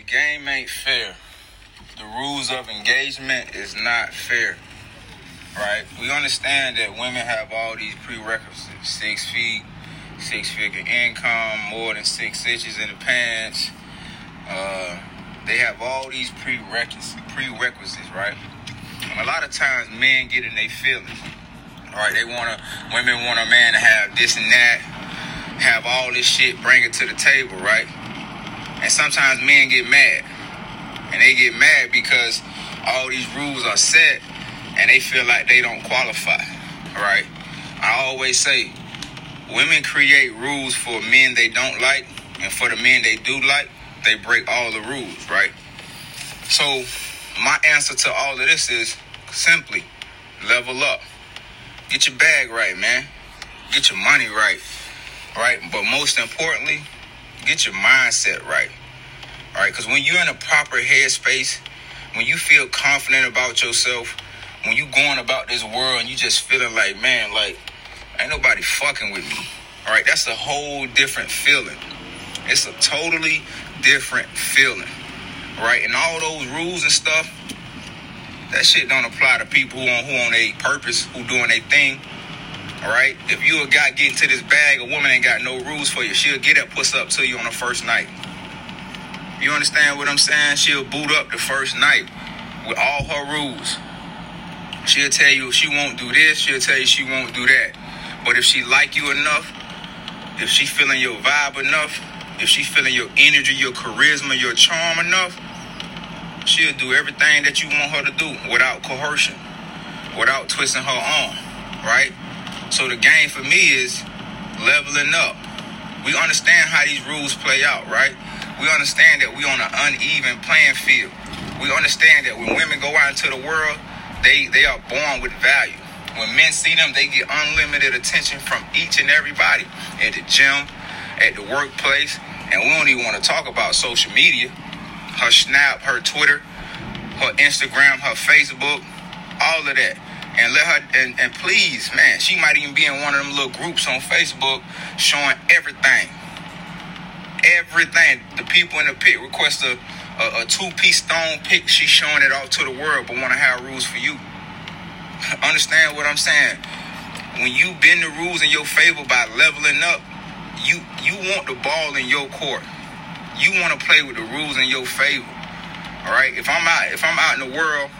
The game ain't fair. The rules of engagement is not fair. Right? We understand that women have all these prerequisites six feet, six figure income, more than six inches in the pants. Uh, they have all these prerequisites, prerequisites, right? And a lot of times men get in their feelings. Right? They wanna women want a man to have this and that, have all this shit, bring it to the table, right? And sometimes men get mad. And they get mad because all these rules are set and they feel like they don't qualify. Right? I always say women create rules for men they don't like, and for the men they do like, they break all the rules, right? So my answer to all of this is simply level up. Get your bag right, man. Get your money right. Right? But most importantly, get your mindset right. All right? Because when you're in a proper headspace, when you feel confident about yourself, when you going about this world and you just feeling like, man, like, ain't nobody fucking with me. All right? That's a whole different feeling. It's a totally different feeling. Right? And all those rules and stuff, that shit don't apply to people who on who on a purpose, who doing a thing. All right. If you a guy getting to this bag, a woman ain't got no rules for you. She'll get that puss up to you on the first night. You understand what I'm saying? She'll boot up the first night with all her rules. She'll tell you she won't do this. She'll tell you she won't do that. But if she like you enough, if she feeling your vibe enough, if she feeling your energy, your charisma, your charm enough, she'll do everything that you want her to do without coercion, without twisting her arm, right? So the game for me is leveling up. We understand how these rules play out, right? We understand that we on an uneven playing field. We understand that when women go out into the world, they they are born with value. When men see them, they get unlimited attention from each and everybody at the gym, at the workplace, and we don't even want to talk about social media, her Snap, her Twitter, her Instagram, her Facebook, all of that. And let her and, and please, man, she might even be in one of them little groups on Facebook showing everything. Everything. The people in the pit request a, a, a two-piece stone pick. She's showing it off to the world, but want to have rules for you. Understand what I'm saying? When you bend the rules in your favor by leveling up, you you want the ball in your court. You want to play with the rules in your favor. All right. If I'm out, if I'm out in the world,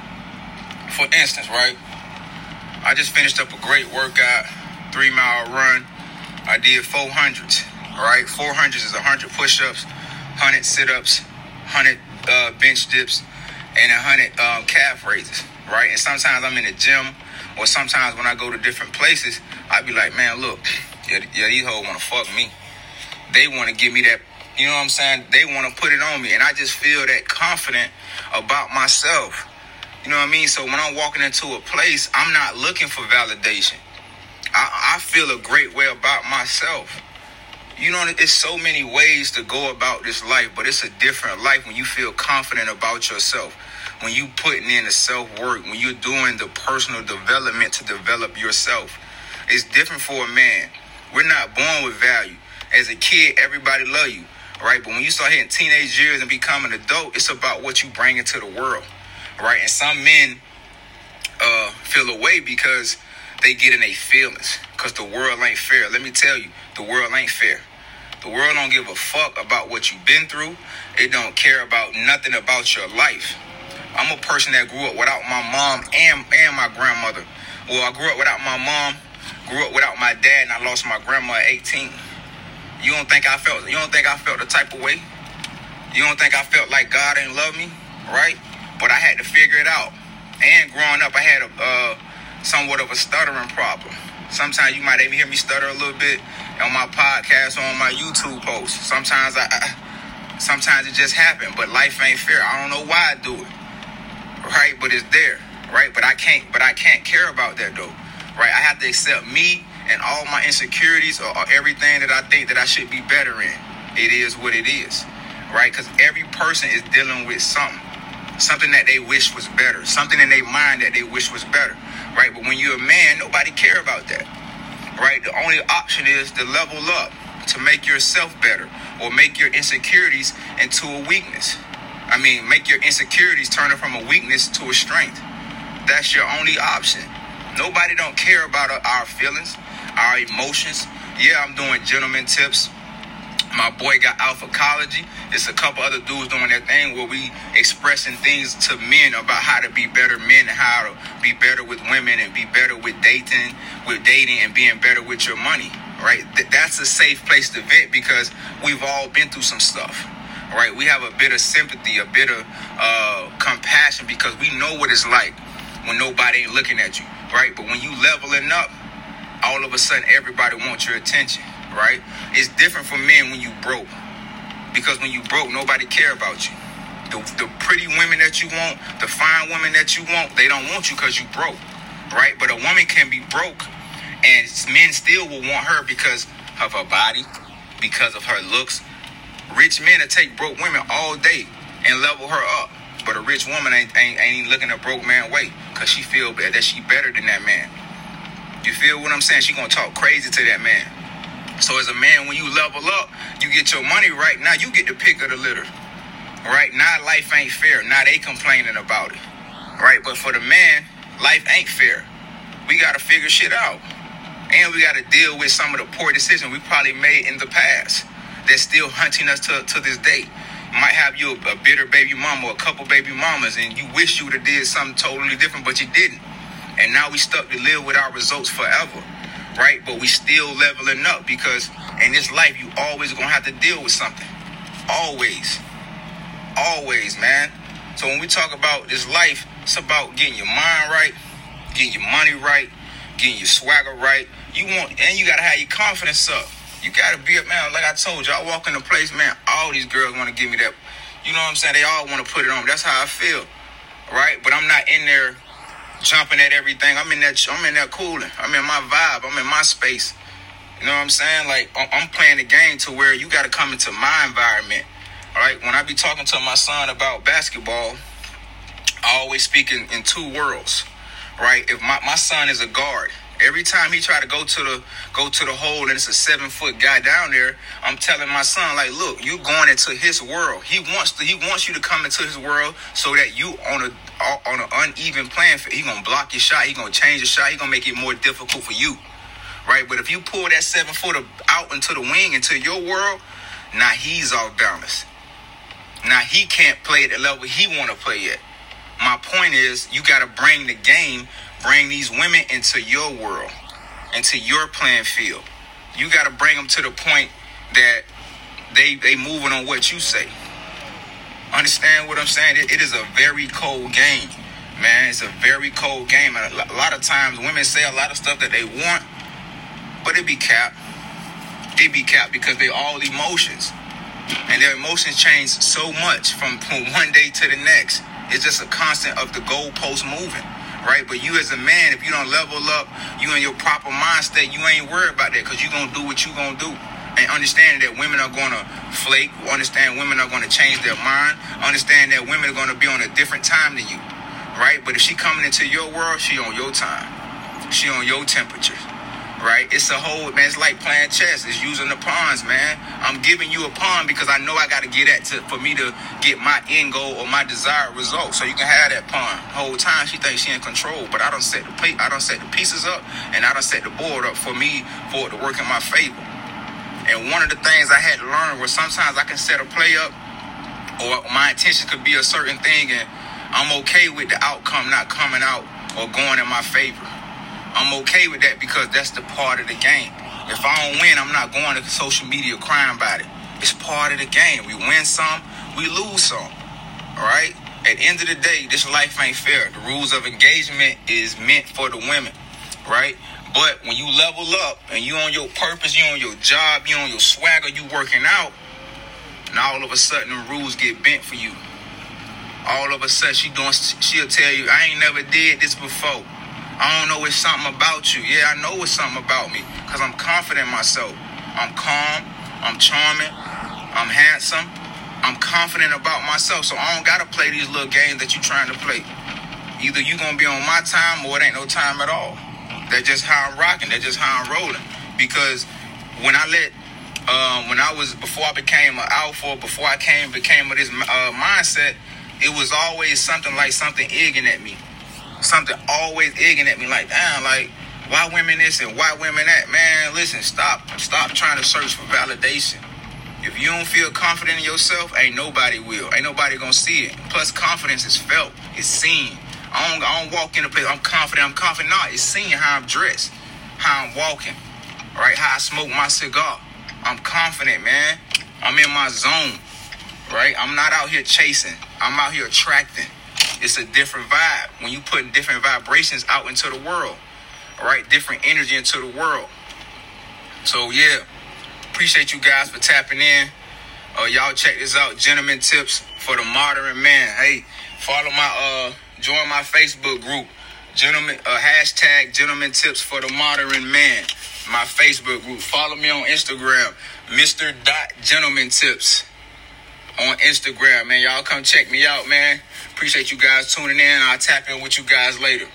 for instance, right, I just finished up a great workout, three mile run. I did 400s. All right, 400s is 100 push-ups, 100 sit-ups, 100 uh, bench dips, and 100 um, calf raises. Right. And sometimes I'm in the gym, or sometimes when I go to different places, I'd be like, man, look, yeah, yeah these hoes want to fuck me. They want to give me that you know what I'm saying? They want to put it on me. And I just feel that confident about myself. You know what I mean? So when I'm walking into a place, I'm not looking for validation. I, I feel a great way about myself. You know, it's so many ways to go about this life, but it's a different life when you feel confident about yourself. When you putting in the self work, when you're doing the personal development to develop yourself. It's different for a man. We're not born with value. As a kid, everybody love you right? But when you start hitting teenage years and becoming an adult, it's about what you bring into the world, right? And some men uh, feel away because they get in their feelings because the world ain't fair. Let me tell you, the world ain't fair. The world don't give a fuck about what you've been through. It don't care about nothing about your life. I'm a person that grew up without my mom and and my grandmother. Well, I grew up without my mom, grew up without my dad, and I lost my grandma at 18. You don't think I felt you don't think I felt the type of way? You don't think I felt like God didn't love me, right? But I had to figure it out. And growing up, I had a uh, somewhat of a stuttering problem. Sometimes you might even hear me stutter a little bit on my podcast or on my YouTube posts. Sometimes I, I sometimes it just happened, but life ain't fair. I don't know why I do it, right? But it's there, right? But I can't, but I can't care about that though, right? I have to accept me and all my insecurities or, or everything that I think that I should be better in. It is what it is, right? Because every person is dealing with something, something that they wish was better, something in their mind that they wish was better, right? But when you're a man, nobody care about that, right? The only option is to level up, to make yourself better, or make your insecurities into a weakness. I mean, make your insecurities turn it from a weakness to a strength. That's your only option. Nobody don't care about our feelings, our emotions. Yeah, I'm doing gentleman tips. My boy got Alpha College. It's a couple other dudes doing that thing where we expressing things to men about how to be better men and how to be better with women and be better with dating, with dating and being better with your money. Right? That's a safe place to vent because we've all been through some stuff right? We have a bit of sympathy, a bit of uh, compassion because we know what it's like when nobody ain't looking at you, right? But when you leveling up, all of a sudden everybody wants your attention, right? It's different for men when you broke because when you broke, nobody care about you. The, the pretty women that you want, the fine women that you want, they don't want you because you broke, right? But a woman can be broke, and men still will want her because of her body, because of her looks, Rich men will take broke women all day and level her up. But a rich woman ain't, ain't, ain't looking a broke man way because she feel that she better than that man. You feel what I'm saying? She gonna talk crazy to that man. So as a man, when you level up, you get your money right. Now you get the pick of the litter. Right now, life ain't fair. Now they complaining about it. Right, but for the man, life ain't fair. We gotta figure shit out, and we gotta deal with some of the poor decisions we probably made in the past that's still hunting us to, to this day. Might have you a, a bitter baby mama or a couple baby mamas, and you wish you would have did something totally different, but you didn't. And now we stuck to live with our results forever, right? But we still leveling up because in this life you always gonna have to deal with something, always, always, man. So when we talk about this life, it's about getting your mind right, getting your money right, getting your swagger right. You want, and you gotta have your confidence up. You gotta be a man. Like I told you, I walk in the place, man. All these girls want to give me that. You know what I'm saying? They all want to put it on. That's how I feel, right? But I'm not in there jumping at everything. I'm in that. I'm in that cooling. I'm in my vibe. I'm in my space. You know what I'm saying? Like I'm playing the game to where you got to come into my environment. All right. When I be talking to my son about basketball, I always speak in, in two worlds. Right. If my, my son is a guard Every time he try to go to the go to the hole and it's a seven foot guy down there, I'm telling my son like, look, you going into his world. He wants to he wants you to come into his world so that you on a on an uneven field. He gonna block your shot. He gonna change the shot. He gonna make it more difficult for you, right? But if you pull that seven footer out into the wing into your world, now he's off balance. Now he can't play at the level he want to play at. My point is, you got to bring the game bring these women into your world, into your playing field. You got to bring them to the point that they they moving on what you say. Understand what I'm saying? it, it is a very cold game, man. It's a very cold game. And a lot of times, women say a lot of stuff that they want, but it be capped. It be capped because they all emotions, and their emotions change so much from, from one day to the next. It's just a constant of the goalpost moving right? But you as a man, if you don't level up, you in your proper mind state, you ain't worried about that because you gonna do what you gonna do. And understand that women are gonna flake, understand women are gonna change their mind, understand that women are gonna be on a different time than you, right? But if she coming into your world, she on your time. She on your temperature right? It's a whole man. It's like playing chess. It's using the pawns, man. I'm giving you a pawn because I know I got to get at to for me to get my end goal or my desired result. So you can have that pawn. The whole time she thinks she in control, but I don't set the plate. I don't set the pieces up, and I don't set the board up for me for it to work in my favor. And one of the things I had to learn was sometimes I can set a play up, or my intention could be a certain thing, and I'm okay with the outcome not coming out or going in my favor. I'm okay with that because that's the part of the game. If I don't win, I'm not going to social media crying about it. It's part of the game. We win some, we lose some. All right? At the end of the day, this life ain't fair. The rules of engagement is meant for the women, right? But when you level up and you on your purpose, you on your job, you on your swagger, you working out, and all of a sudden the rules get bent for you. All of a sudden she doing, she'll tell you, I ain't never did this before. I don't know it's something about you. Yeah, I know it's something about me because I'm confident in myself. I'm calm. I'm charming. I'm handsome. I'm confident about myself. So I don't gotta play these little games that you're trying to play. Either you gonna be on my time or it ain't no time at all. That's just how I'm rocking. That's just how I'm rolling. Because when I let um, when I was before I became an alpha, before I came became of this uh, mindset, it was always something like something egging at me, something always egging at me. Like damn, like why women this and why women that? Man, listen, stop, stop trying to search for validation. If you don't feel confident in yourself, ain't nobody will. Ain't nobody gonna see it. Plus, confidence is felt, it's seen. I don't, I don't walk in a place, I'm confident, I'm confident. Nah, it's seen how I'm dressed, how I'm walking, right? How I smoke my cigar. I'm confident, man. I'm in my zone, right? I'm not out here chasing. I'm out here attracting. It's a different vibe when you put different vibrations out into the world, right? Different energy into the world. So yeah, appreciate you guys for tapping in. Uh, y'all check this out, gentlemen tips for the modern man. Hey, follow my uh, join my Facebook group, gentlemen uh, hashtag gentlemen tips for the modern man my Facebook group. Follow me on Instagram, Mr. Dot Gentleman Tips on Instagram, man. Y'all come check me out, man. Appreciate you guys tuning in. I'll tap in with you guys later.